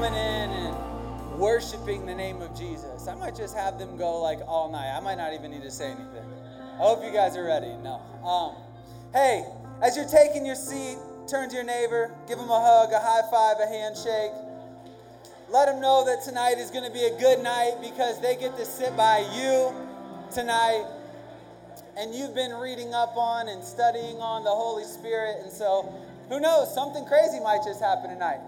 coming in and worshiping the name of Jesus. I might just have them go like all night. I might not even need to say anything. I hope you guys are ready. No. Um, hey, as you're taking your seat, turn to your neighbor, give them a hug, a high five, a handshake. Let them know that tonight is going to be a good night because they get to sit by you tonight. And you've been reading up on and studying on the Holy Spirit. And so, who knows, something crazy might just happen tonight.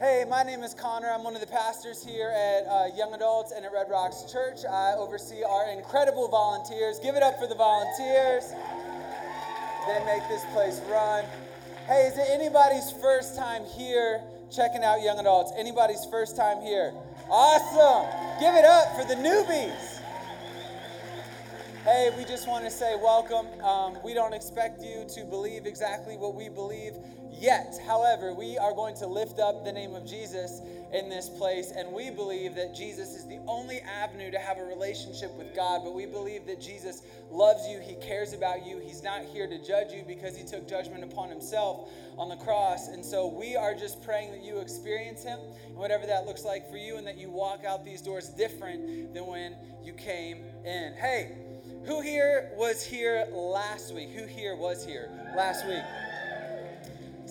Hey, my name is Connor. I'm one of the pastors here at uh, Young Adults and at Red Rocks Church. I oversee our incredible volunteers. Give it up for the volunteers. They make this place run. Hey, is it anybody's first time here checking out Young Adults? Anybody's first time here? Awesome. Give it up for the newbies. Hey, we just want to say welcome. Um, we don't expect you to believe exactly what we believe yet. However, we are going to lift up the name of Jesus in this place, and we believe that Jesus is the only avenue to have a relationship with God. But we believe that Jesus loves you, He cares about you, He's not here to judge you because He took judgment upon Himself on the cross. And so we are just praying that you experience Him, and whatever that looks like for you, and that you walk out these doors different than when you came in. Hey, who here was here last week? Who here was here last week?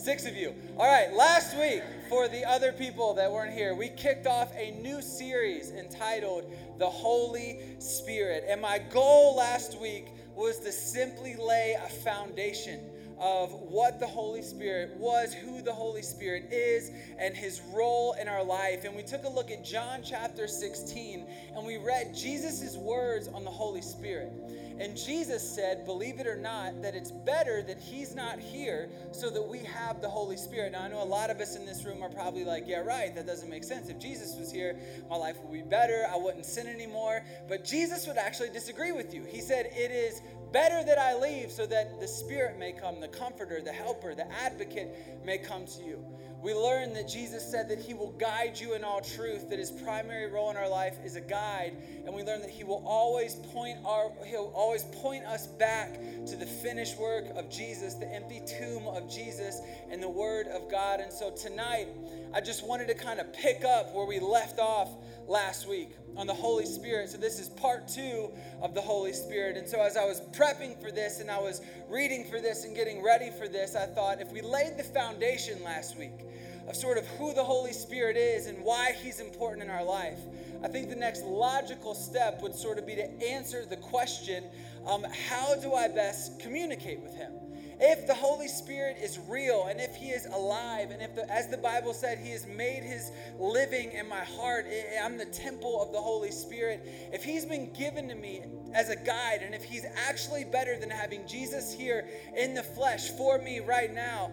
Six of you. All right, last week, for the other people that weren't here, we kicked off a new series entitled The Holy Spirit. And my goal last week was to simply lay a foundation of what the Holy Spirit was, who the Holy Spirit is, and his role in our life. And we took a look at John chapter 16 and we read Jesus' words on the Holy Spirit. And Jesus said, believe it or not, that it's better that he's not here so that we have the Holy Spirit. Now, I know a lot of us in this room are probably like, yeah, right, that doesn't make sense. If Jesus was here, my life would be better. I wouldn't sin anymore. But Jesus would actually disagree with you. He said, it is better that I leave so that the Spirit may come, the comforter, the helper, the advocate may come to you. We learn that Jesus said that he will guide you in all truth, that his primary role in our life is a guide, and we learn that he will always point our he'll always point us back to the finished work of Jesus, the empty tomb of Jesus and the word of God. And so tonight, I just wanted to kind of pick up where we left off last week on the Holy Spirit. So, this is part two of the Holy Spirit. And so, as I was prepping for this and I was reading for this and getting ready for this, I thought if we laid the foundation last week of sort of who the Holy Spirit is and why He's important in our life, I think the next logical step would sort of be to answer the question um, how do I best communicate with Him? If the Holy Spirit is real and if He is alive, and if, the, as the Bible said, He has made His living in my heart, I'm the temple of the Holy Spirit. If He's been given to me as a guide, and if He's actually better than having Jesus here in the flesh for me right now,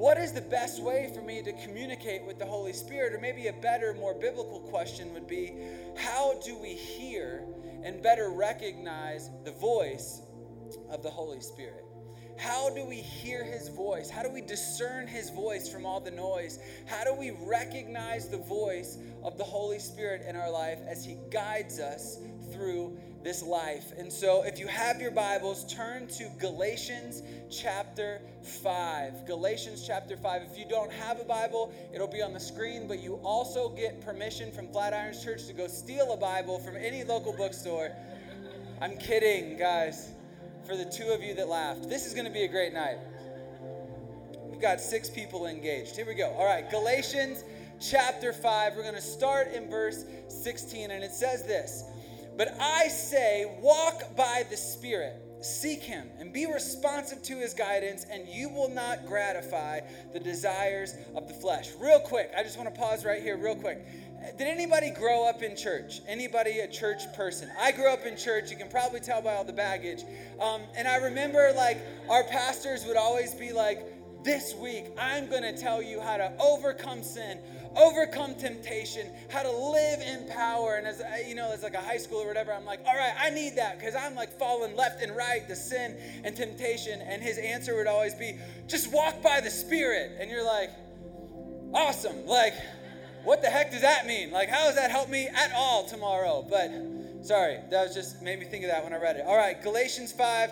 what is the best way for me to communicate with the Holy Spirit? Or maybe a better, more biblical question would be how do we hear and better recognize the voice of the Holy Spirit? How do we hear his voice? How do we discern his voice from all the noise? How do we recognize the voice of the Holy Spirit in our life as he guides us through this life? And so, if you have your Bibles, turn to Galatians chapter 5. Galatians chapter 5. If you don't have a Bible, it'll be on the screen, but you also get permission from Flatirons Church to go steal a Bible from any local bookstore. I'm kidding, guys for the two of you that laughed. This is going to be a great night. We've got six people engaged. Here we go. All right, Galatians chapter 5. We're going to start in verse 16, and it says this But I say, walk by the Spirit. Seek him and be responsive to his guidance, and you will not gratify the desires of the flesh. Real quick, I just want to pause right here, real quick. Did anybody grow up in church? Anybody a church person? I grew up in church. You can probably tell by all the baggage. Um, and I remember, like, our pastors would always be like, this week, I'm going to tell you how to overcome sin, overcome temptation, how to live in power. And as you know, as like a high school or whatever, I'm like, all right, I need that because I'm like falling left and right to sin and temptation. And his answer would always be, just walk by the Spirit. And you're like, awesome. Like, what the heck does that mean? Like, how does that help me at all tomorrow? But sorry, that was just made me think of that when I read it. All right, Galatians 5.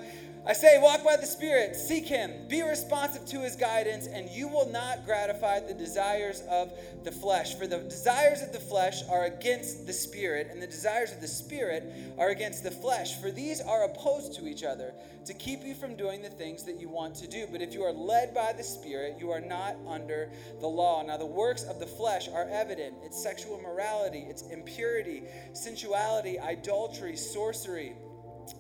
I say, walk by the Spirit, seek Him, be responsive to His guidance, and you will not gratify the desires of the flesh. For the desires of the flesh are against the Spirit, and the desires of the Spirit are against the flesh. For these are opposed to each other to keep you from doing the things that you want to do. But if you are led by the Spirit, you are not under the law. Now, the works of the flesh are evident it's sexual immorality, it's impurity, sensuality, idolatry, sorcery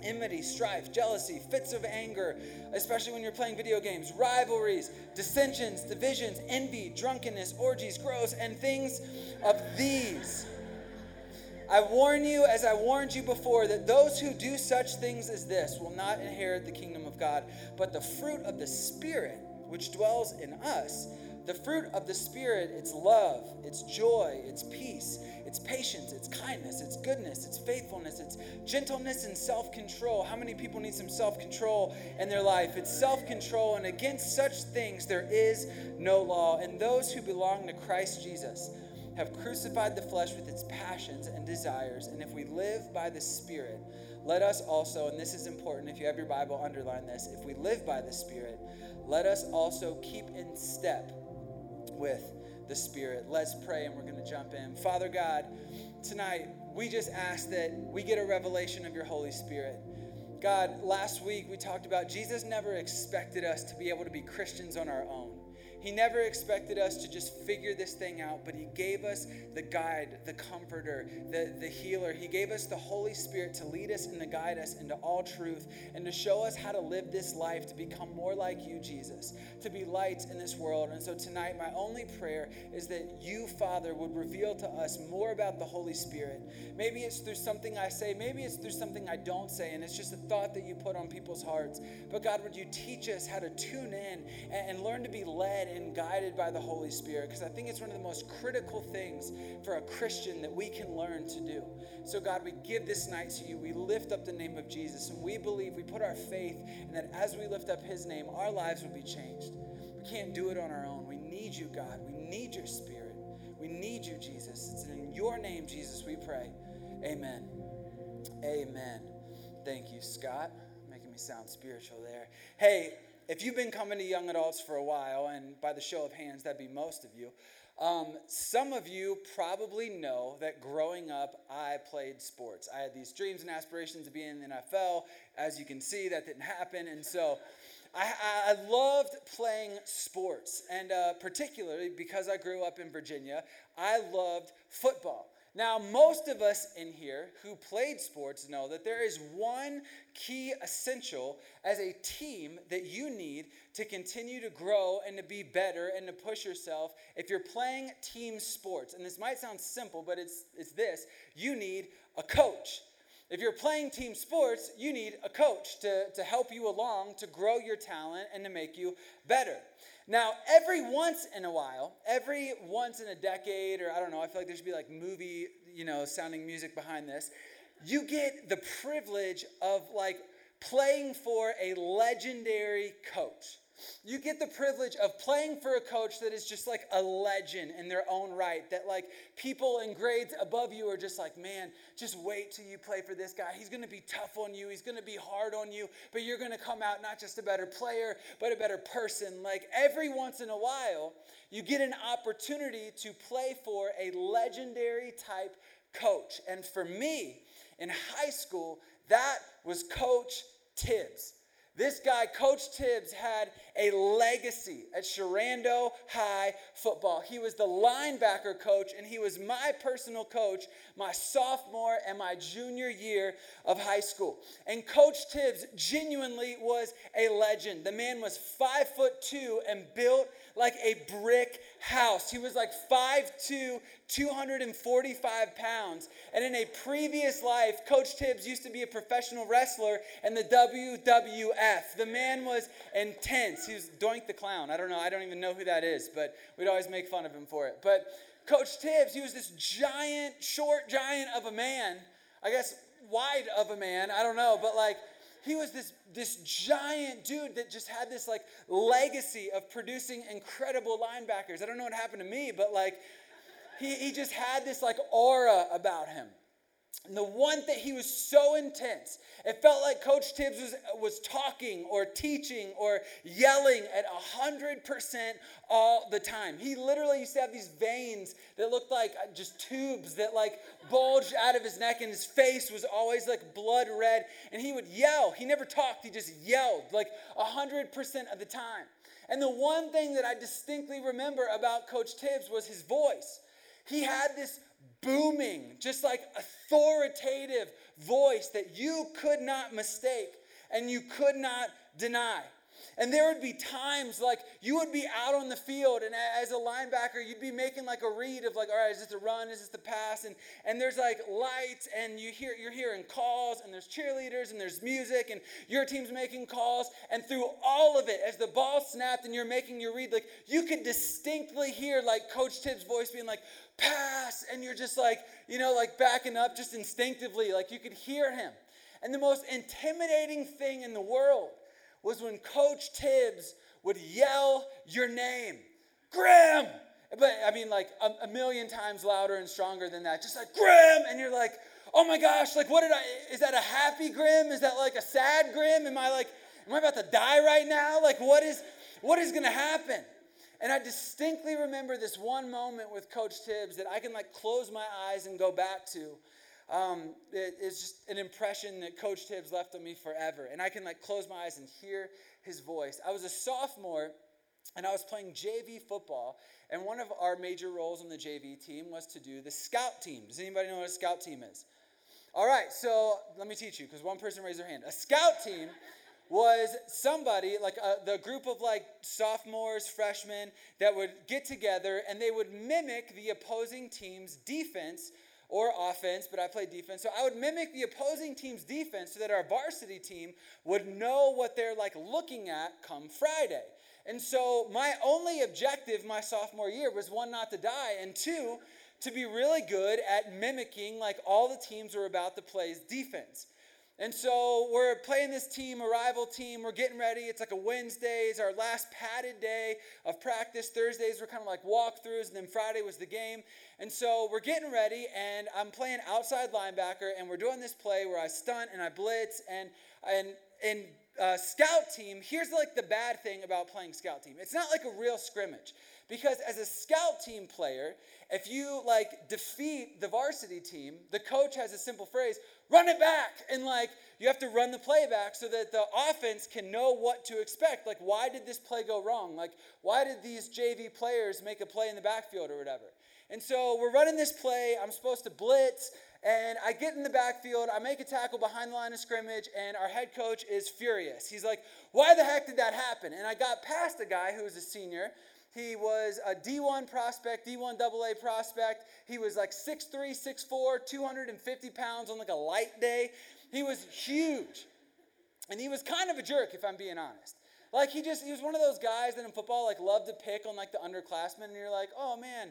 enmity, strife, jealousy, fits of anger, especially when you're playing video games, rivalries, dissensions, divisions, envy, drunkenness, orgies, gross, and things of these. I warn you, as I warned you before, that those who do such things as this will not inherit the kingdom of God, but the fruit of the Spirit, which dwells in us, the fruit of the Spirit, it's love, it's joy, it's peace it's patience, it's kindness, it's goodness, it's faithfulness, it's gentleness and self control. How many people need some self control in their life? It's self control, and against such things there is no law. And those who belong to Christ Jesus have crucified the flesh with its passions and desires. And if we live by the Spirit, let us also, and this is important, if you have your Bible, underline this. If we live by the Spirit, let us also keep in step with the Spirit. Let's pray and we're going to jump in. Father God, tonight we just ask that we get a revelation of your Holy Spirit. God, last week we talked about Jesus never expected us to be able to be Christians on our own. He never expected us to just figure this thing out, but He gave us the guide, the comforter, the, the healer. He gave us the Holy Spirit to lead us and to guide us into all truth and to show us how to live this life to become more like you, Jesus, to be lights in this world. And so tonight, my only prayer is that you, Father, would reveal to us more about the Holy Spirit. Maybe it's through something I say, maybe it's through something I don't say, and it's just a thought that you put on people's hearts. But God, would you teach us how to tune in and, and learn to be led? And guided by the Holy Spirit because I think it's one of the most critical things for a Christian that we can learn to do. So, God, we give this night to you. We lift up the name of Jesus and we believe, we put our faith in that as we lift up his name, our lives will be changed. We can't do it on our own. We need you, God. We need your Spirit. We need you, Jesus. It's in your name, Jesus, we pray. Amen. Amen. Thank you, Scott. Making me sound spiritual there. Hey, if you've been coming to young adults for a while, and by the show of hands, that'd be most of you, um, some of you probably know that growing up, I played sports. I had these dreams and aspirations of being in the NFL. As you can see, that didn't happen. And so I, I loved playing sports. And uh, particularly because I grew up in Virginia, I loved football. Now, most of us in here who played sports know that there is one key essential as a team that you need to continue to grow and to be better and to push yourself if you're playing team sports. And this might sound simple, but it's, it's this you need a coach. If you're playing team sports, you need a coach to, to help you along, to grow your talent, and to make you better. Now, every once in a while, every once in a decade, or I don't know, I feel like there should be like movie, you know, sounding music behind this. You get the privilege of like playing for a legendary coach. You get the privilege of playing for a coach that is just like a legend in their own right. That like people in grades above you are just like, man, just wait till you play for this guy. He's gonna be tough on you, he's gonna be hard on you, but you're gonna come out not just a better player, but a better person. Like every once in a while, you get an opportunity to play for a legendary type coach. And for me, in high school, that was Coach Tibbs. This guy, Coach Tibbs, had a legacy at Sherando High football. He was the linebacker coach, and he was my personal coach my sophomore and my junior year of high school. And Coach Tibbs genuinely was a legend. The man was five foot two and built like a brick house. He was like 5'2, 245 pounds. And in a previous life, Coach Tibbs used to be a professional wrestler in the WWF. The man was intense. He was Doink the Clown. I don't know. I don't even know who that is, but we'd always make fun of him for it. But Coach Tibbs, he was this giant, short giant of a man. I guess wide of a man. I don't know, but like he was this this giant dude that just had this like legacy of producing incredible linebackers. I don't know what happened to me, but like he, he just had this like aura about him. And the one thing, he was so intense. It felt like Coach Tibbs was, was talking or teaching or yelling at 100% all the time. He literally used to have these veins that looked like uh, just tubes that like bulged out of his neck and his face was always like blood red. And he would yell. He never talked, he just yelled like 100% of the time. And the one thing that I distinctly remember about Coach Tibbs was his voice. He had this booming, just like authoritative voice that you could not mistake and you could not deny. And there would be times like you would be out on the field, and as a linebacker, you'd be making like a read of like, all right, is this a run? Is this the pass? And and there's like lights, and you hear you're hearing calls, and there's cheerleaders, and there's music, and your team's making calls. And through all of it, as the ball snapped and you're making your read, like you could distinctly hear like Coach Tibbs' voice being like, pass, and you're just like, you know, like backing up just instinctively, like you could hear him. And the most intimidating thing in the world was when Coach Tibbs would yell your name, Graham. But I mean, like a, a, million times louder and stronger than that. Just like Graham, and you're like, oh my gosh, like what did I? Is that a happy Grim? Is that like a sad Grim? Am I like, am I about to die right now? Like what is, what is gonna happen? And I distinctly remember this one moment with Coach Tibbs that I can like close my eyes and go back to. Um, it, it's just an impression that Coach Tibbs left on me forever. And I can like close my eyes and hear his voice. I was a sophomore and I was playing JV football. And one of our major roles on the JV team was to do the scout team. Does anybody know what a scout team is? All right, so let me teach you because one person raised their hand. A scout team was somebody like a, uh, the group of like sophomores freshmen that would get together and they would mimic the opposing team's defense or offense but i played defense. So i would mimic the opposing team's defense so that our varsity team would know what they're like looking at come friday. And so my only objective my sophomore year was one not to die and two to be really good at mimicking like all the teams were about to play's defense and so we're playing this team, a rival team. We're getting ready. It's like a Wednesday. It's our last padded day of practice. Thursdays were kind of like walkthroughs, and then Friday was the game. And so we're getting ready, and I'm playing outside linebacker, and we're doing this play where I stunt and I blitz, and and and uh, scout team. Here's like the bad thing about playing scout team. It's not like a real scrimmage because as a scout team player, if you like defeat the varsity team, the coach has a simple phrase run it back. And like, you have to run the play back so that the offense can know what to expect. Like, why did this play go wrong? Like, why did these JV players make a play in the backfield or whatever? And so we're running this play. I'm supposed to blitz. And I get in the backfield, I make a tackle behind the line of scrimmage, and our head coach is furious. He's like, Why the heck did that happen? And I got past a guy who was a senior he was a D1 prospect, D1 AA prospect. He was like 6'3, 6'4, 250 pounds on like a light day. He was huge. And he was kind of a jerk, if I'm being honest. Like he just, he was one of those guys that in football like love to pick on like the underclassmen. And you're like, oh man,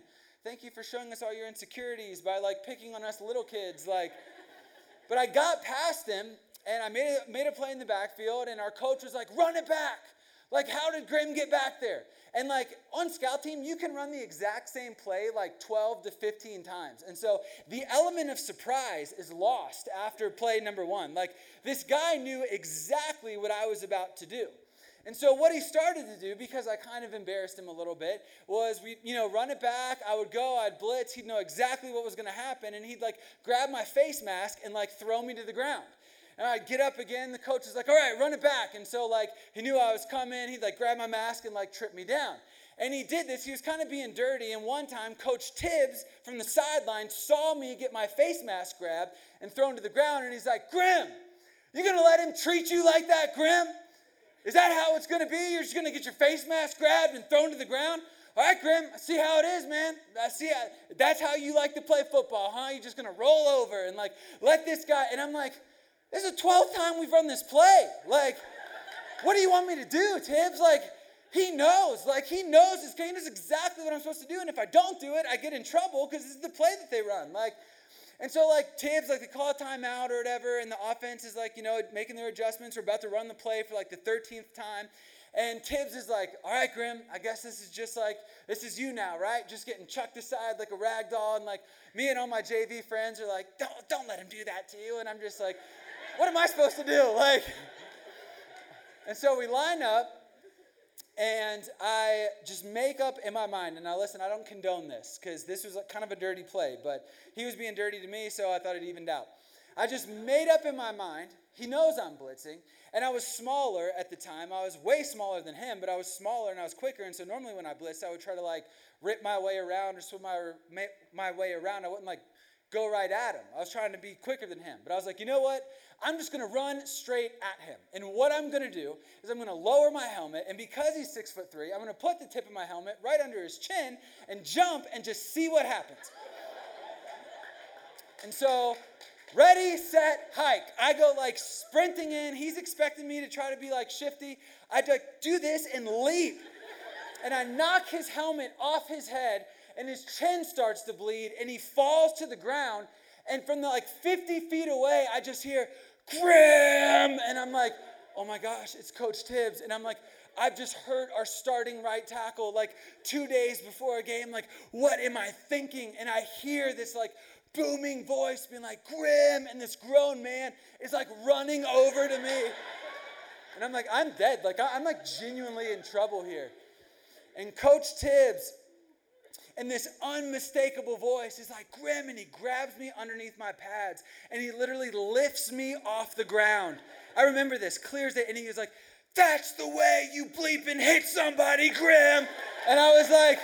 thank you for showing us all your insecurities by like picking on us little kids. Like, but I got past him and I made a, made a play in the backfield and our coach was like, run it back. Like, how did Grim get back there? And like on scout team, you can run the exact same play like 12 to 15 times. And so the element of surprise is lost after play number one. Like this guy knew exactly what I was about to do. And so what he started to do, because I kind of embarrassed him a little bit, was we, you know, run it back. I would go, I'd blitz. He'd know exactly what was going to happen, and he'd like grab my face mask and like throw me to the ground. And I'd get up again. The coach was like, all right, run it back. And so, like, he knew I was coming. He'd, like, grab my mask and, like, trip me down. And he did this. He was kind of being dirty. And one time, Coach Tibbs from the sideline saw me get my face mask grabbed and thrown to the ground. And he's like, Grim, you're going to let him treat you like that, Grim? Is that how it's going to be? You're just going to get your face mask grabbed and thrown to the ground? All right, Grim, I see how it is, man. I see how, that's how you like to play football, huh? You're just going to roll over and, like, let this guy. And I'm like, this is the 12th time we've run this play. Like, what do you want me to do, Tibbs? Like, he knows. Like, he knows this game, knows exactly what I'm supposed to do. And if I don't do it, I get in trouble because this is the play that they run. Like, And so, like, Tibbs, like, they call a timeout or whatever, and the offense is, like, you know, making their adjustments. We're about to run the play for, like, the 13th time. And Tibbs is like, all right, Grim, I guess this is just like, this is you now, right? Just getting chucked aside like a rag doll. And like, me and all my JV friends are like, don't, don't let him do that to you. And I'm just like, what am I supposed to do? Like, and so we line up, and I just make up in my mind. And now, listen, I don't condone this because this was kind of a dirty play, but he was being dirty to me, so I thought it evened out. I just made up in my mind. He knows I'm blitzing. And I was smaller at the time. I was way smaller than him, but I was smaller and I was quicker. And so normally when I blitzed, I would try to like rip my way around or swim my, my way around. I wouldn't like go right at him. I was trying to be quicker than him. But I was like, you know what? I'm just going to run straight at him. And what I'm going to do is I'm going to lower my helmet. And because he's six foot three, I'm going to put the tip of my helmet right under his chin and jump and just see what happens. and so Ready, set, hike. I go like sprinting in. He's expecting me to try to be like shifty. I like do this and leap. And I knock his helmet off his head, and his chin starts to bleed, and he falls to the ground. And from the like 50 feet away, I just hear Grim, and I'm like, oh my gosh, it's Coach Tibbs. And I'm like, I've just hurt our starting right tackle like two days before a game. Like, what am I thinking? And I hear this like booming voice being like, Grim, and this grown man is like running over to me. And I'm like, I'm dead. Like, I'm like genuinely in trouble here. And Coach Tibbs, and this unmistakable voice is like, Grim, and he grabs me underneath my pads and he literally lifts me off the ground. I remember this clears it. And he was like, That's the way you bleep and hit somebody, Grim. And I was like,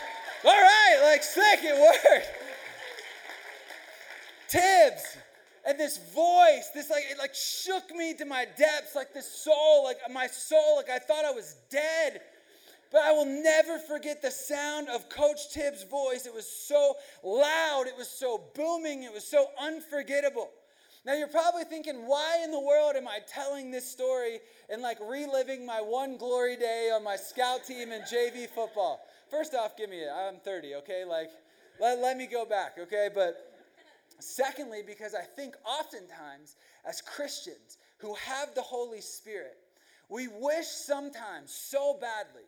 All right, like, sick, it worked. Tibbs. And this voice, this like it like shook me to my depths, like this soul, like my soul, like I thought I was dead. But I will never forget the sound of Coach Tibbs' voice. It was so loud, it was so booming, it was so unforgettable. Now you're probably thinking, why in the world am I telling this story and like reliving my one glory day on my scout team in JV football? First off, give me it. I'm 30, okay? Like, let, let me go back, okay? But Secondly, because I think oftentimes as Christians who have the Holy Spirit, we wish sometimes so badly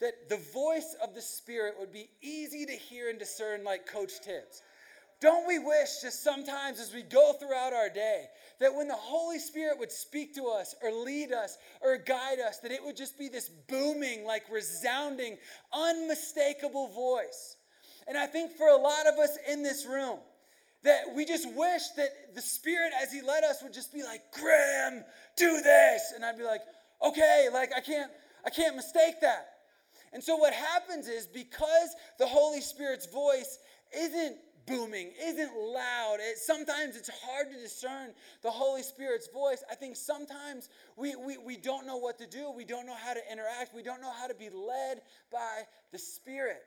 that the voice of the Spirit would be easy to hear and discern, like Coach Tibbs. Don't we wish just sometimes as we go throughout our day that when the Holy Spirit would speak to us or lead us or guide us, that it would just be this booming, like resounding, unmistakable voice? And I think for a lot of us in this room, that we just wish that the Spirit, as He led us, would just be like, Graham, do this. And I'd be like, okay, like I can't, I can't mistake that. And so what happens is because the Holy Spirit's voice isn't booming, isn't loud. It, sometimes it's hard to discern the Holy Spirit's voice. I think sometimes we, we, we don't know what to do. We don't know how to interact. We don't know how to be led by the Spirit.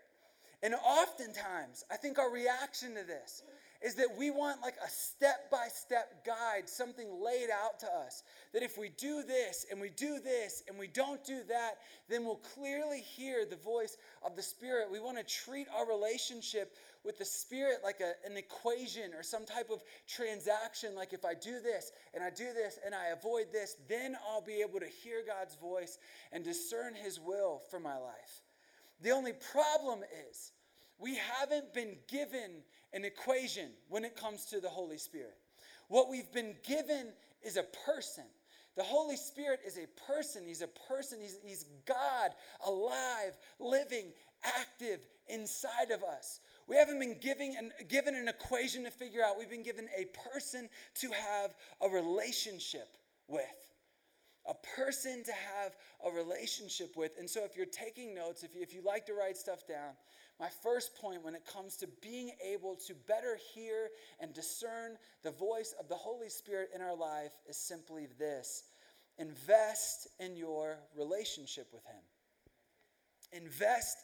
And oftentimes, I think our reaction to this is that we want like a step by step guide, something laid out to us. That if we do this and we do this and we don't do that, then we'll clearly hear the voice of the Spirit. We want to treat our relationship with the Spirit like a, an equation or some type of transaction. Like if I do this and I do this and I avoid this, then I'll be able to hear God's voice and discern His will for my life. The only problem is, we haven't been given an equation when it comes to the Holy Spirit. What we've been given is a person. The Holy Spirit is a person. He's a person. He's, he's God, alive, living, active inside of us. We haven't been giving an, given an equation to figure out. We've been given a person to have a relationship with. A person to have a relationship with. And so, if you're taking notes, if you, if you like to write stuff down, my first point when it comes to being able to better hear and discern the voice of the Holy Spirit in our life is simply this invest in your relationship with Him. Invest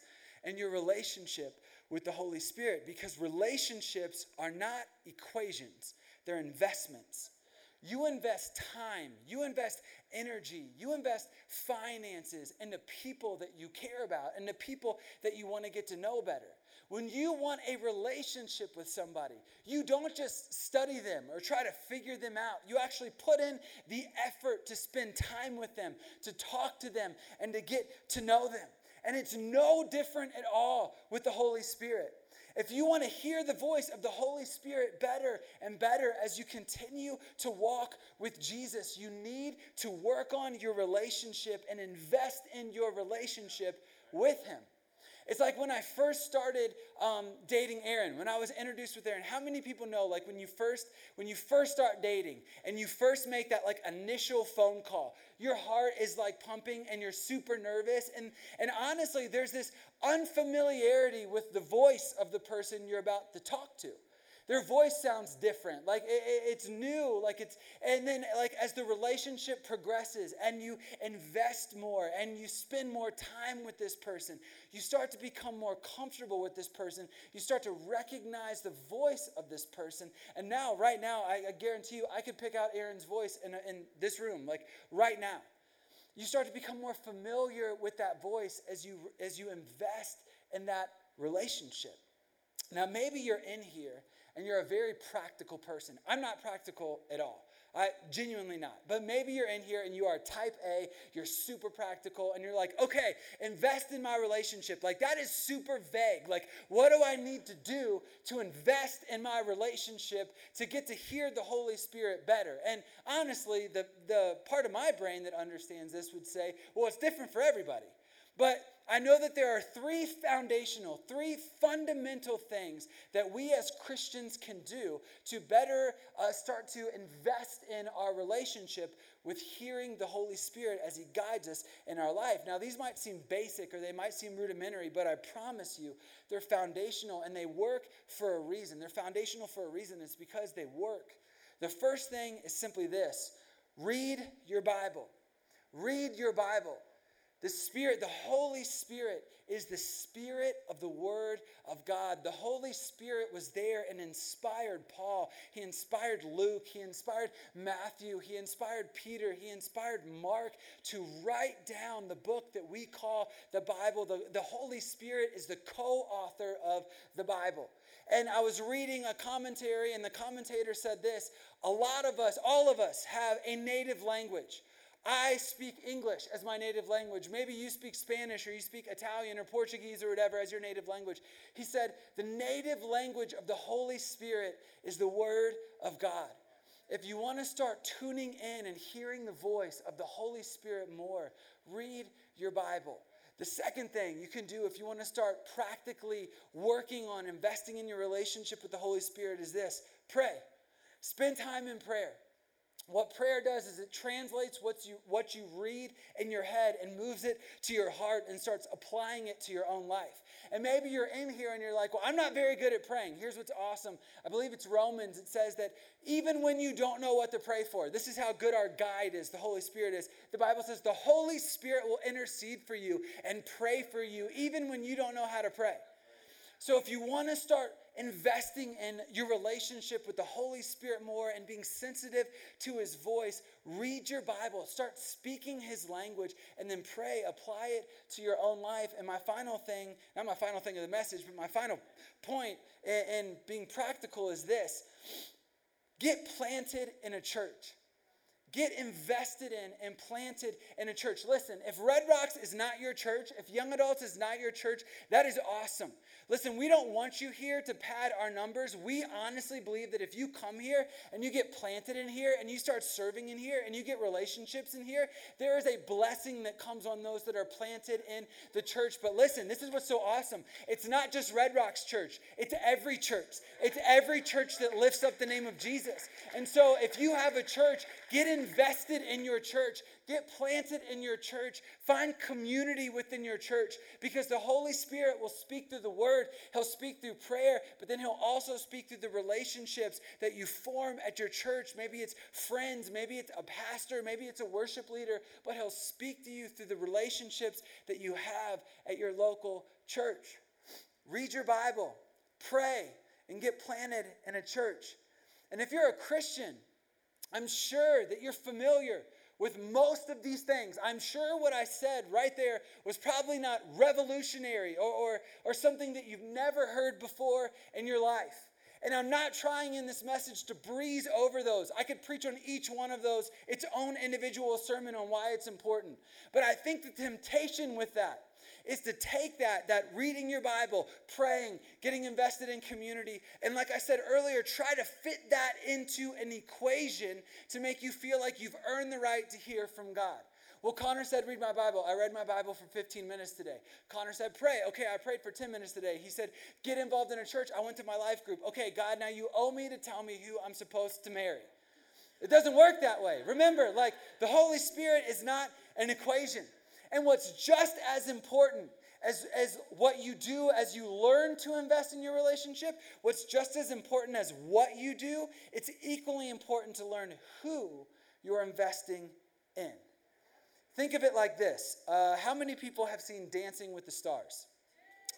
in your relationship with the Holy Spirit because relationships are not equations, they're investments. You invest time, you invest energy, you invest finances into people that you care about and the people that you want to get to know better. When you want a relationship with somebody, you don't just study them or try to figure them out. You actually put in the effort to spend time with them, to talk to them, and to get to know them. And it's no different at all with the Holy Spirit. If you want to hear the voice of the Holy Spirit better and better as you continue to walk with Jesus, you need to work on your relationship and invest in your relationship with Him. It's like when I first started um, dating Aaron, when I was introduced with Aaron. How many people know, like when you first when you first start dating and you first make that like initial phone call, your heart is like pumping and you're super nervous. And and honestly, there's this unfamiliarity with the voice of the person you're about to talk to their voice sounds different. Like it, it's new. Like it's and then like as the relationship progresses and you invest more and you spend more time with this person you start to become more comfortable with this person. You start to recognize the voice of this person. And now right now i, I guarantee you i could pick out Aaron's voice in, in this room like right now. You start to become more familiar with that voice as you as you invest in that relationship. Now maybe you're in here and you're a very practical person. I'm not practical at all. I genuinely not. But maybe you're in here and you are type A, you're super practical, and you're like, okay, invest in my relationship. Like, that is super vague. Like, what do I need to do to invest in my relationship to get to hear the Holy Spirit better? And honestly, the, the part of my brain that understands this would say, well, it's different for everybody. But I know that there are three foundational, three fundamental things that we as Christians can do to better uh, start to invest in our relationship with hearing the Holy Spirit as He guides us in our life. Now, these might seem basic or they might seem rudimentary, but I promise you they're foundational and they work for a reason. They're foundational for a reason. It's because they work. The first thing is simply this read your Bible. Read your Bible. The Spirit, the Holy Spirit, is the Spirit of the Word of God. The Holy Spirit was there and inspired Paul. He inspired Luke. He inspired Matthew. He inspired Peter. He inspired Mark to write down the book that we call the Bible. The, the Holy Spirit is the co author of the Bible. And I was reading a commentary, and the commentator said this a lot of us, all of us, have a native language. I speak English as my native language. Maybe you speak Spanish or you speak Italian or Portuguese or whatever as your native language. He said, The native language of the Holy Spirit is the Word of God. If you want to start tuning in and hearing the voice of the Holy Spirit more, read your Bible. The second thing you can do if you want to start practically working on investing in your relationship with the Holy Spirit is this pray. Spend time in prayer. What prayer does is it translates what you, what you read in your head and moves it to your heart and starts applying it to your own life. And maybe you're in here and you're like, well, I'm not very good at praying. Here's what's awesome. I believe it's Romans. It says that even when you don't know what to pray for, this is how good our guide is, the Holy Spirit is. The Bible says the Holy Spirit will intercede for you and pray for you, even when you don't know how to pray. So if you want to start investing in your relationship with the Holy Spirit more and being sensitive to His voice, read your Bible, start speaking His language, and then pray, apply it to your own life. And my final thing, not my final thing of the message, but my final point in, in being practical is this get planted in a church. Get invested in and planted in a church. Listen, if Red Rocks is not your church, if Young Adults is not your church, that is awesome. Listen, we don't want you here to pad our numbers. We honestly believe that if you come here and you get planted in here and you start serving in here and you get relationships in here, there is a blessing that comes on those that are planted in the church. But listen, this is what's so awesome. It's not just Red Rocks Church, it's every church. It's every church that lifts up the name of Jesus. And so if you have a church, get invested in your church. Get planted in your church. Find community within your church because the Holy Spirit will speak through the word, He'll speak through prayer, but then He'll also speak through the relationships that you form at your church. Maybe it's friends, maybe it's a pastor, maybe it's a worship leader, but He'll speak to you through the relationships that you have at your local church. Read your Bible, pray, and get planted in a church. And if you're a Christian, I'm sure that you're familiar with most of these things. I'm sure what I said right there was probably not revolutionary or, or, or something that you've never heard before in your life. And I'm not trying in this message to breeze over those. I could preach on each one of those its own individual sermon on why it's important. But I think the temptation with that is to take that, that reading your Bible, praying, getting invested in community, and like I said earlier, try to fit that into an equation to make you feel like you've earned the right to hear from God. Well, Connor said, read my Bible. I read my Bible for 15 minutes today. Connor said, pray. Okay, I prayed for 10 minutes today. He said, get involved in a church. I went to my life group. Okay, God, now you owe me to tell me who I'm supposed to marry. It doesn't work that way. Remember, like the Holy Spirit is not an equation. And what's just as important as, as what you do as you learn to invest in your relationship, what's just as important as what you do, it's equally important to learn who you're investing in. Think of it like this uh, How many people have seen Dancing with the Stars?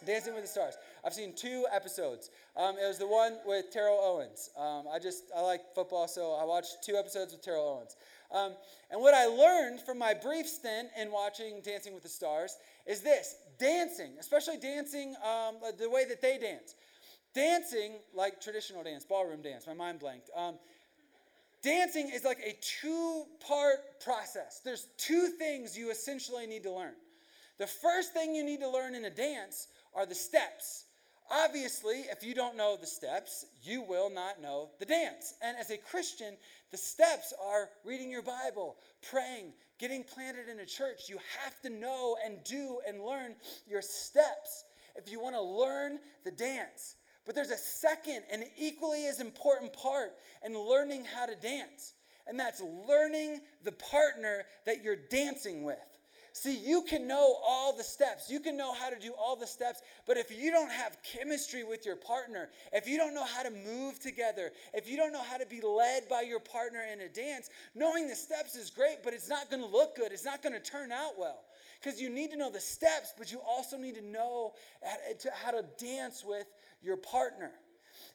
Dancing with the Stars. I've seen two episodes. Um, it was the one with Terrell Owens. Um, I just, I like football, so I watched two episodes with Terrell Owens. Um, and what I learned from my brief stint in watching Dancing with the Stars is this dancing, especially dancing um, the way that they dance. Dancing, like traditional dance, ballroom dance, my mind blanked. Um, Dancing is like a two part process. There's two things you essentially need to learn. The first thing you need to learn in a dance are the steps. Obviously, if you don't know the steps, you will not know the dance. And as a Christian, the steps are reading your Bible, praying, getting planted in a church. You have to know and do and learn your steps if you want to learn the dance. But there's a second and equally as important part in learning how to dance, and that's learning the partner that you're dancing with. See, you can know all the steps. You can know how to do all the steps. But if you don't have chemistry with your partner, if you don't know how to move together, if you don't know how to be led by your partner in a dance, knowing the steps is great, but it's not going to look good. It's not going to turn out well. Because you need to know the steps, but you also need to know how to dance with your partner.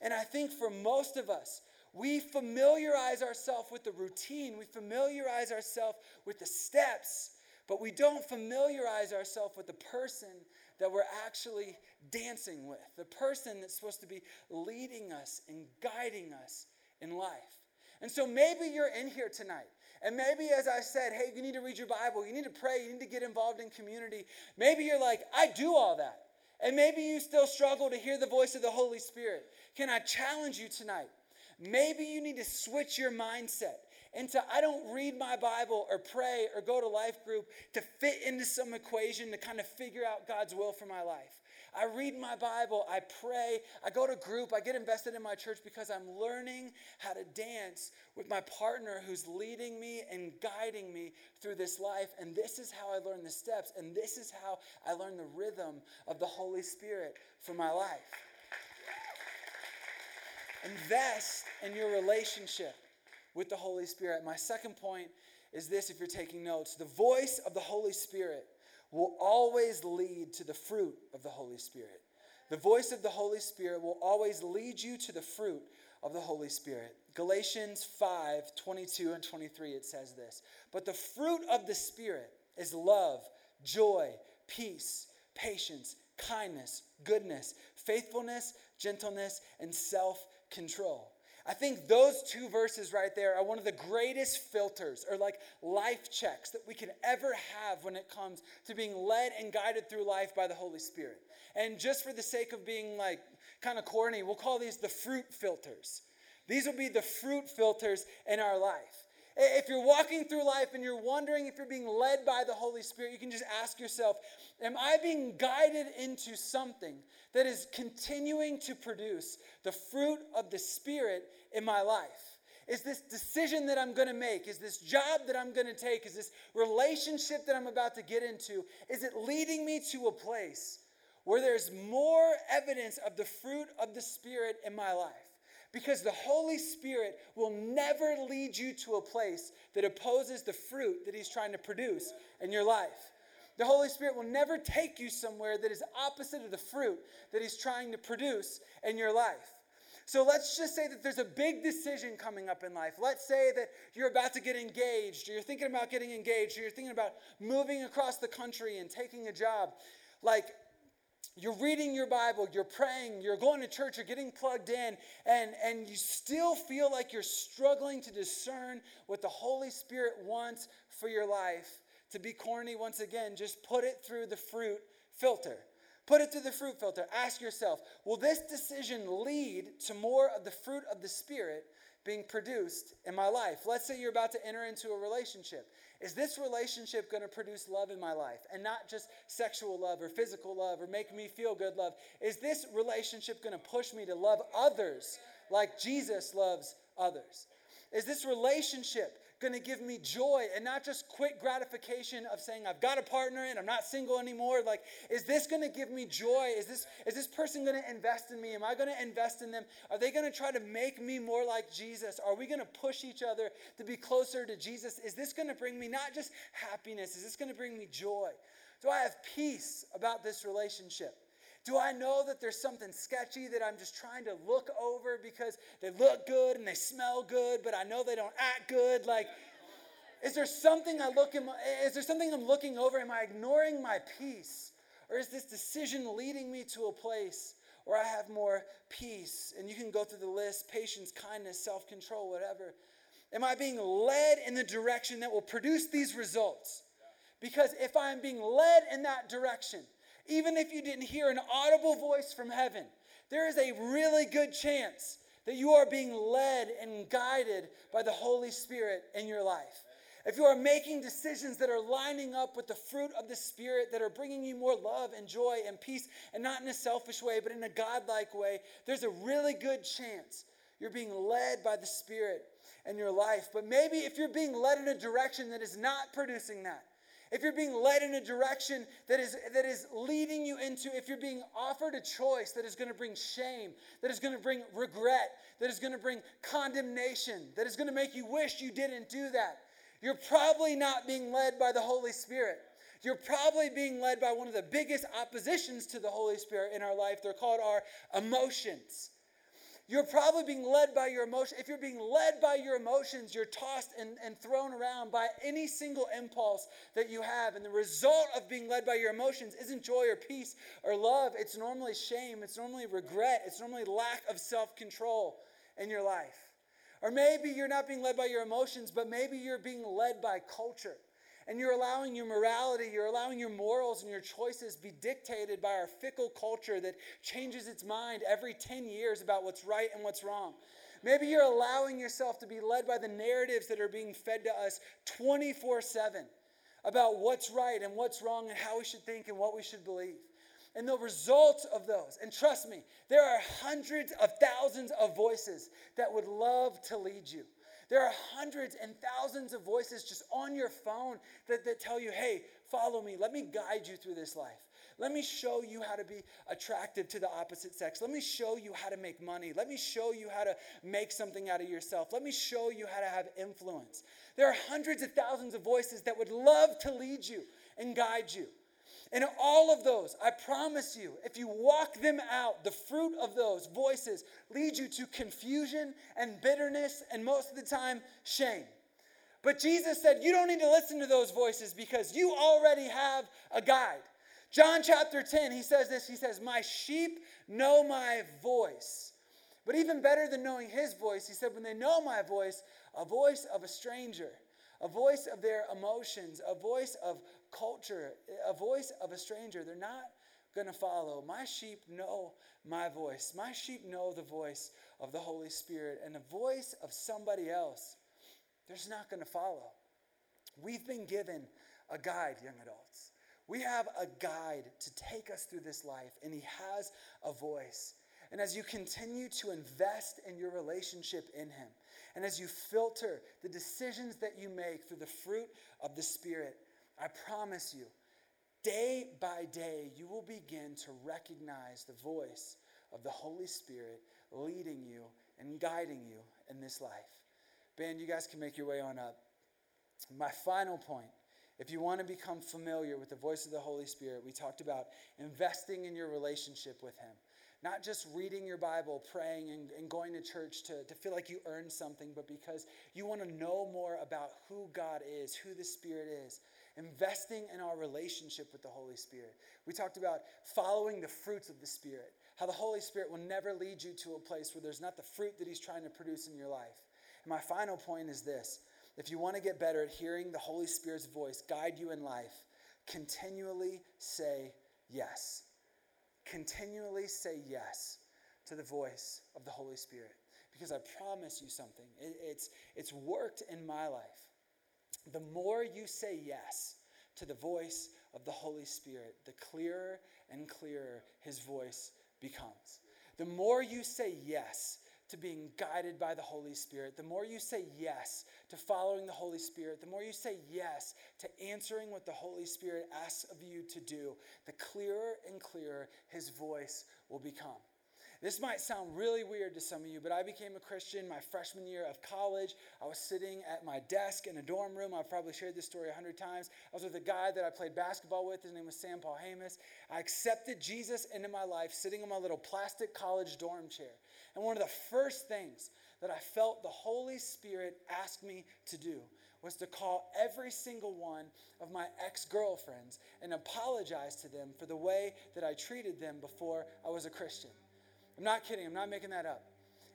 And I think for most of us, we familiarize ourselves with the routine, we familiarize ourselves with the steps, but we don't familiarize ourselves with the person that we're actually dancing with, the person that's supposed to be leading us and guiding us in life. And so maybe you're in here tonight. And maybe, as I said, hey, you need to read your Bible, you need to pray, you need to get involved in community. Maybe you're like, I do all that. And maybe you still struggle to hear the voice of the Holy Spirit. Can I challenge you tonight? Maybe you need to switch your mindset into I don't read my Bible or pray or go to life group to fit into some equation to kind of figure out God's will for my life. I read my Bible, I pray, I go to group, I get invested in my church because I'm learning how to dance with my partner who's leading me and guiding me through this life. And this is how I learn the steps, and this is how I learn the rhythm of the Holy Spirit for my life. Invest in your relationship with the Holy Spirit. My second point is this if you're taking notes the voice of the Holy Spirit will always lead to the fruit of the Holy Spirit. The voice of the Holy Spirit will always lead you to the fruit of the Holy Spirit. Galatians 5 22 and 23, it says this But the fruit of the Spirit is love, joy, peace, patience, kindness, goodness, faithfulness, gentleness, and self control. I think those two verses right there are one of the greatest filters or like life checks that we can ever have when it comes to being led and guided through life by the Holy Spirit. And just for the sake of being like kind of corny, we'll call these the fruit filters. These will be the fruit filters in our life. If you're walking through life and you're wondering if you're being led by the Holy Spirit, you can just ask yourself Am I being guided into something that is continuing to produce the fruit of the Spirit in my life? Is this decision that I'm going to make, is this job that I'm going to take, is this relationship that I'm about to get into, is it leading me to a place where there's more evidence of the fruit of the Spirit in my life? Because the Holy Spirit will never lead you to a place that opposes the fruit that He's trying to produce in your life. The Holy Spirit will never take you somewhere that is opposite of the fruit that He's trying to produce in your life. So let's just say that there's a big decision coming up in life. Let's say that you're about to get engaged, or you're thinking about getting engaged, or you're thinking about moving across the country and taking a job. Like, you're reading your Bible, you're praying, you're going to church, you're getting plugged in, and, and you still feel like you're struggling to discern what the Holy Spirit wants for your life. To be corny once again, just put it through the fruit filter. Put it through the fruit filter. Ask yourself Will this decision lead to more of the fruit of the Spirit being produced in my life? Let's say you're about to enter into a relationship. Is this relationship going to produce love in my life? And not just sexual love or physical love or make me feel good love. Is this relationship going to push me to love others like Jesus loves others? Is this relationship going to give me joy and not just quick gratification of saying I've got a partner and I'm not single anymore? Like, is this going to give me joy? Is this is this person going to invest in me? Am I going to invest in them? Are they going to try to make me more like Jesus? Are we going to push each other to be closer to Jesus? Is this going to bring me not just happiness? Is this going to bring me joy? Do I have peace about this relationship? Do I know that there's something sketchy that I'm just trying to look over because they look good and they smell good, but I know they don't act good? Like, is there something I look in, is there something I'm looking over? Am I ignoring my peace? Or is this decision leading me to a place where I have more peace? And you can go through the list patience, kindness, self control, whatever. Am I being led in the direction that will produce these results? Because if I'm being led in that direction, even if you didn't hear an audible voice from heaven, there is a really good chance that you are being led and guided by the Holy Spirit in your life. If you are making decisions that are lining up with the fruit of the Spirit, that are bringing you more love and joy and peace, and not in a selfish way, but in a godlike way, there's a really good chance you're being led by the Spirit in your life. But maybe if you're being led in a direction that is not producing that, if you're being led in a direction that is, that is leading you into, if you're being offered a choice that is going to bring shame, that is going to bring regret, that is going to bring condemnation, that is going to make you wish you didn't do that, you're probably not being led by the Holy Spirit. You're probably being led by one of the biggest oppositions to the Holy Spirit in our life. They're called our emotions. You're probably being led by your emotions. If you're being led by your emotions, you're tossed and, and thrown around by any single impulse that you have. And the result of being led by your emotions isn't joy or peace or love. It's normally shame. It's normally regret. It's normally lack of self control in your life. Or maybe you're not being led by your emotions, but maybe you're being led by culture. And you're allowing your morality, you're allowing your morals and your choices be dictated by our fickle culture that changes its mind every 10 years about what's right and what's wrong. Maybe you're allowing yourself to be led by the narratives that are being fed to us 24 7 about what's right and what's wrong and how we should think and what we should believe. And the results of those, and trust me, there are hundreds of thousands of voices that would love to lead you. There are hundreds and thousands of voices just on your phone that, that tell you, hey, follow me. Let me guide you through this life. Let me show you how to be attractive to the opposite sex. Let me show you how to make money. Let me show you how to make something out of yourself. Let me show you how to have influence. There are hundreds of thousands of voices that would love to lead you and guide you. And all of those, I promise you, if you walk them out, the fruit of those voices lead you to confusion and bitterness and most of the time, shame. But Jesus said, You don't need to listen to those voices because you already have a guide. John chapter 10, he says this He says, My sheep know my voice. But even better than knowing his voice, he said, When they know my voice, a voice of a stranger, a voice of their emotions, a voice of culture, a voice of a stranger, they're not going to follow. My sheep know my voice. My sheep know the voice of the Holy Spirit, and the voice of somebody else, they're just not going to follow. We've been given a guide, young adults. We have a guide to take us through this life, and He has a voice. And as you continue to invest in your relationship in Him, and as you filter the decisions that you make through the fruit of the Spirit, I promise you, day by day, you will begin to recognize the voice of the Holy Spirit leading you and guiding you in this life. Ben, you guys can make your way on up. My final point if you want to become familiar with the voice of the Holy Spirit, we talked about investing in your relationship with Him. Not just reading your Bible, praying, and, and going to church to, to feel like you earned something, but because you want to know more about who God is, who the Spirit is. Investing in our relationship with the Holy Spirit. We talked about following the fruits of the Spirit, how the Holy Spirit will never lead you to a place where there's not the fruit that He's trying to produce in your life. And my final point is this if you want to get better at hearing the Holy Spirit's voice guide you in life, continually say yes. Continually say yes to the voice of the Holy Spirit. Because I promise you something, it, it's, it's worked in my life. The more you say yes to the voice of the Holy Spirit, the clearer and clearer his voice becomes. The more you say yes to being guided by the Holy Spirit, the more you say yes to following the Holy Spirit, the more you say yes to answering what the Holy Spirit asks of you to do, the clearer and clearer his voice will become. This might sound really weird to some of you, but I became a Christian my freshman year of college. I was sitting at my desk in a dorm room. I've probably shared this story a hundred times. I was with a guy that I played basketball with. His name was Sam Paul Hamus. I accepted Jesus into my life sitting in my little plastic college dorm chair. And one of the first things that I felt the Holy Spirit ask me to do was to call every single one of my ex girlfriends and apologize to them for the way that I treated them before I was a Christian. I'm not kidding, I'm not making that up.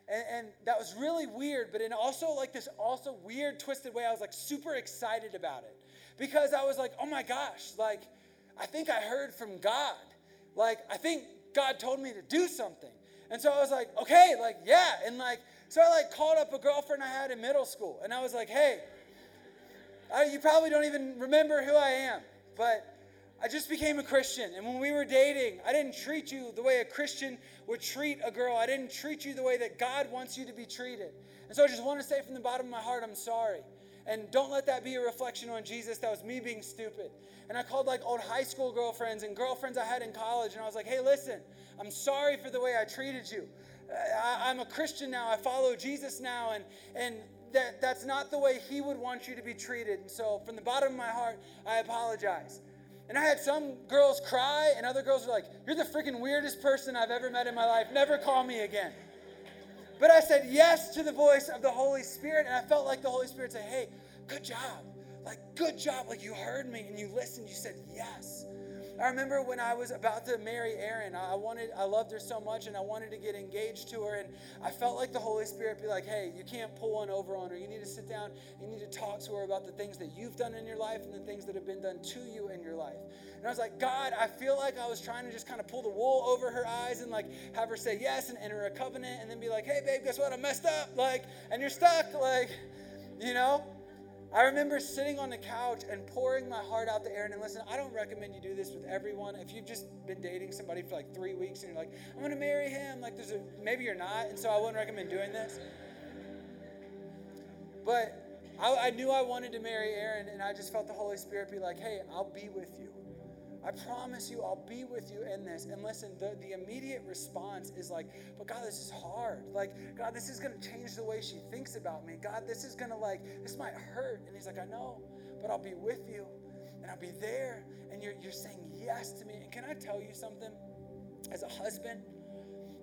And, and, that was really weird, but in also like this also weird, twisted way, I was like super excited about it. Because I was like, oh my gosh, like, I think I heard from God. Like, I think God told me to do something. And so I was like, okay, like, yeah. And like, so I like called up a girlfriend I had in middle school. And I was like, hey, I, you probably don't even remember who I am, but I just became a Christian. And when we were dating, I didn't treat you the way a Christian would treat a girl. I didn't treat you the way that God wants you to be treated. And so I just want to say from the bottom of my heart, I'm sorry. And don't let that be a reflection on Jesus. That was me being stupid. And I called like old high school girlfriends and girlfriends I had in college. And I was like, hey, listen, I'm sorry for the way I treated you. I, am a Christian now. I follow Jesus now. And, and that, that's not the way he would want you to be treated. And so from the bottom of my heart, I apologize. And I had some girls cry, and other girls were like, You're the freaking weirdest person I've ever met in my life. Never call me again. But I said yes to the voice of the Holy Spirit, and I felt like the Holy Spirit said, Hey, good job. Like, good job. Like, you heard me and you listened. You said yes. I remember when I was about to marry Erin, I wanted, I loved her so much and I wanted to get engaged to her. And I felt like the Holy Spirit be like, hey, you can't pull one over on her. You need to sit down, you need to talk to her about the things that you've done in your life and the things that have been done to you in your life. And I was like, God, I feel like I was trying to just kind of pull the wool over her eyes and like have her say yes and enter a covenant and then be like, hey, babe, guess what? I messed up. Like, and you're stuck. Like, you know? I remember sitting on the couch and pouring my heart out to Erin. And listen, I don't recommend you do this with everyone. If you've just been dating somebody for like three weeks and you're like, I'm to marry him, like there's a, maybe you're not. And so I wouldn't recommend doing this. But I, I knew I wanted to marry Erin, and I just felt the Holy Spirit be like, hey, I'll be with you. I promise you, I'll be with you in this. And listen, the, the immediate response is like, but God, this is hard. Like, God, this is going to change the way she thinks about me. God, this is going to, like, this might hurt. And he's like, I know, but I'll be with you and I'll be there. And you're, you're saying yes to me. And can I tell you something? As a husband,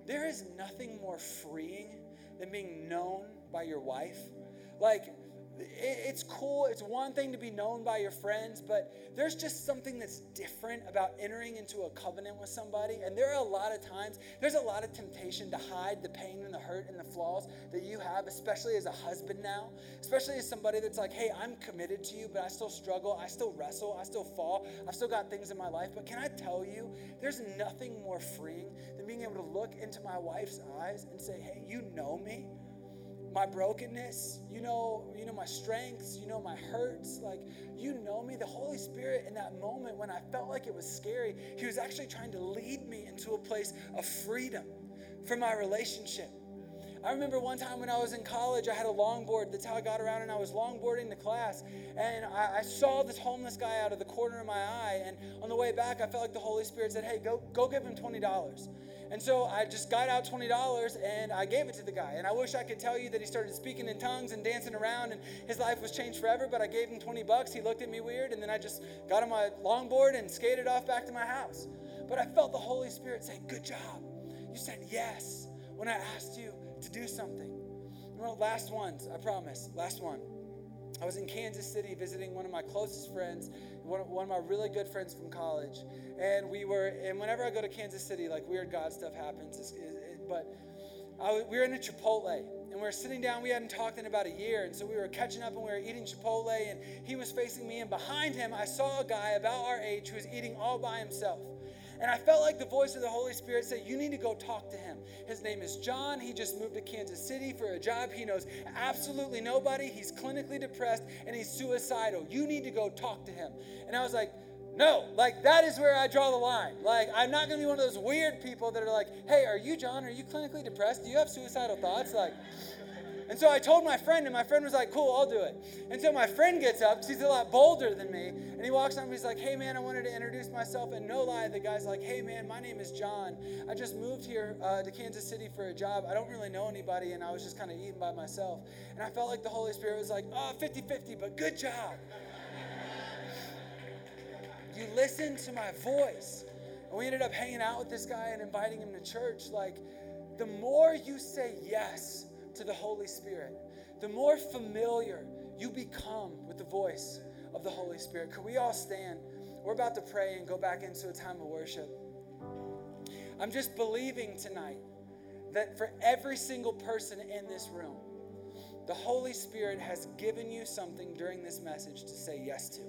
there is nothing more freeing than being known by your wife. Like, it's cool. It's one thing to be known by your friends, but there's just something that's different about entering into a covenant with somebody. And there are a lot of times, there's a lot of temptation to hide the pain and the hurt and the flaws that you have, especially as a husband now, especially as somebody that's like, hey, I'm committed to you, but I still struggle. I still wrestle. I still fall. I've still got things in my life. But can I tell you, there's nothing more freeing than being able to look into my wife's eyes and say, hey, you know me my brokenness you know you know my strengths you know my hurts like you know me the holy spirit in that moment when i felt like it was scary he was actually trying to lead me into a place of freedom for my relationship I remember one time when I was in college, I had a longboard. That's how I got around, and I was longboarding to class. And I, I, saw this homeless guy out of the corner of my eye. And on the way back, I felt like the Holy Spirit said, Hey, go, go give him $20. And so I just got out $20 and I gave it to the guy. And I wish I could tell you that he started speaking in tongues and dancing around and his life was changed forever, but I gave him 20 bucks. He looked at me weird and then I just got on my longboard and skated off back to my house. But I felt the Holy Spirit say, Good job. You said yes when I asked you to do something. Last ones, I promise. Last one. I was in Kansas City visiting one of my closest friends, one of, one of my really good friends from college. And we were, and whenever I go to Kansas City, like weird God stuff happens. It's, it, it, but I, we were in a Chipotle and we were sitting down. We hadn't talked in about a year. And so we were catching up and we were eating Chipotle. And he was facing me. And behind him, I saw a guy about our age who was eating all by himself. And I felt like the voice of the Holy Spirit said, You need to go talk to him. His name is John. He just moved to Kansas City for a job. He knows absolutely nobody. He's clinically depressed and he's suicidal. You need to go talk to him. And I was like, no, like that is where I draw the line. Like, I'm not gonna be one of those weird people that are like, hey, are you John? Are you clinically depressed? Do you have suicidal thoughts? Like, and so I told my friend, and my friend was like, cool, I'll do it. And so my friend gets up, he's a lot bolder than me, and he walks up and he's like, hey man, I wanted to introduce myself. And no lie, the guy's like, hey man, my name is John. I just moved here uh, to Kansas City for a job. I don't really know anybody, and I was just kind of eating by myself. And I felt like the Holy Spirit was like, oh, 50 50, but good job. you listened to my voice. And we ended up hanging out with this guy and inviting him to church. Like, the more you say yes, to the Holy Spirit, the more familiar you become with the voice of the Holy Spirit. Could we all stand? We're about to pray and go back into a time of worship. I'm just believing tonight that for every single person in this room, the Holy Spirit has given you something during this message to say yes to.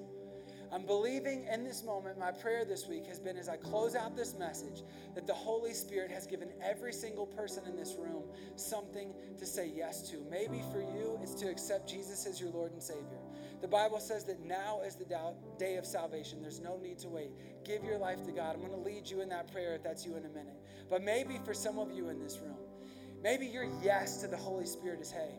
I'm believing in this moment, my prayer this week has been as I close out this message, that the Holy Spirit has given every single person in this room something to say yes to. Maybe for you, it's to accept Jesus as your Lord and Savior. The Bible says that now is the day of salvation. There's no need to wait. Give your life to God. I'm going to lead you in that prayer if that's you in a minute. But maybe for some of you in this room, maybe your yes to the Holy Spirit is hey,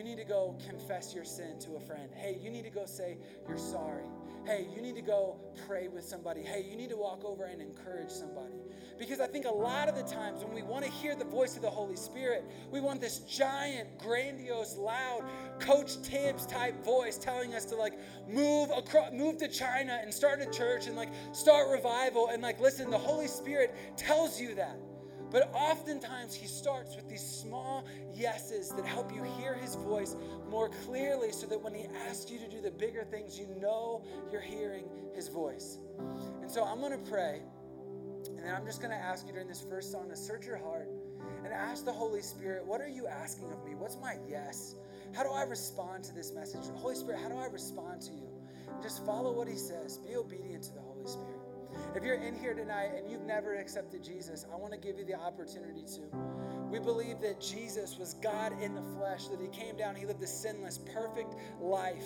you need to go confess your sin to a friend. Hey, you need to go say you're sorry. Hey, you need to go pray with somebody. Hey, you need to walk over and encourage somebody. Because I think a lot of the times when we want to hear the voice of the Holy Spirit, we want this giant, grandiose, loud, Coach Tibbs type voice telling us to like move across, move to China and start a church and like start revival. And like, listen, the Holy Spirit tells you that. But oftentimes, he starts with these small yeses that help you hear his voice more clearly so that when he asks you to do the bigger things, you know you're hearing his voice. And so I'm going to pray, and then I'm just going to ask you during this first song to search your heart and ask the Holy Spirit, what are you asking of me? What's my yes? How do I respond to this message? Holy Spirit, how do I respond to you? Just follow what he says. Be obedient to the Holy Spirit. If you're in here tonight and you've never accepted Jesus, I want to give you the opportunity to. We believe that Jesus was God in the flesh, that He came down, He lived a sinless, perfect life,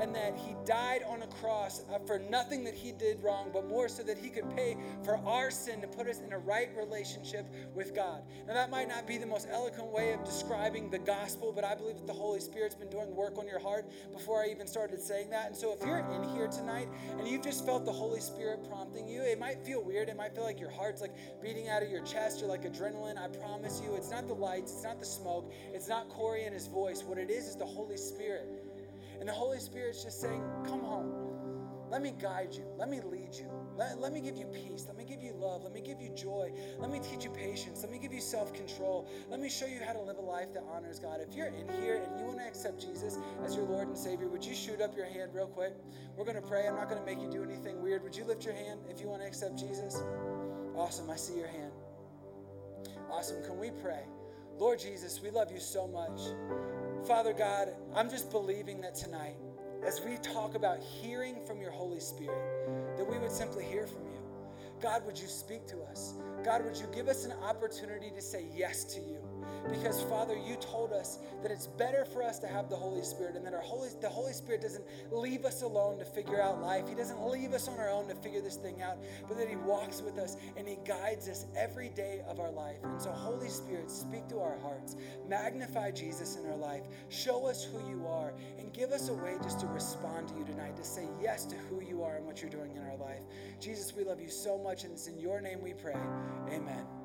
and that He died on a cross uh, for nothing that He did wrong, but more so that He could pay for our sin to put us in a right relationship with God. Now, that might not be the most eloquent way of describing the gospel, but I believe that the Holy Spirit's been doing work on your heart before I even started saying that. And so, if you're in here tonight and you've just felt the Holy Spirit prompting you, it might feel weird. It might feel like your heart's like beating out of your chest or like adrenaline. I promise you, it's not the lights, it's not the smoke, it's not Corey and his voice. What it is is the Holy Spirit. And the Holy Spirit's just saying, Come home. Let me guide you. Let me lead you. Let, let me give you peace. Let me give you love. Let me give you joy. Let me teach you patience. Let me give you self control. Let me show you how to live a life that honors God. If you're in here and you want to accept Jesus as your Lord and Savior, would you shoot up your hand real quick? We're going to pray. I'm not going to make you do anything weird. Would you lift your hand if you want to accept Jesus? Awesome. I see your hand. Awesome. Can we pray? Lord Jesus, we love you so much. Father God, I'm just believing that tonight, as we talk about hearing from your Holy Spirit, that we would simply hear from you. God, would you speak to us? God, would you give us an opportunity to say yes to you? Because, Father, you told us that it's better for us to have the Holy Spirit and that our Holy, the Holy Spirit doesn't leave us alone to figure out life. He doesn't leave us on our own to figure this thing out, but that He walks with us and He guides us every day of our life. And so, Holy Spirit, speak to our hearts. Magnify Jesus in our life. Show us who you are and give us a way just to respond to you tonight, to say yes to who you are and what you're doing in our life. Jesus, we love you so much, and it's in your name we pray. Amen.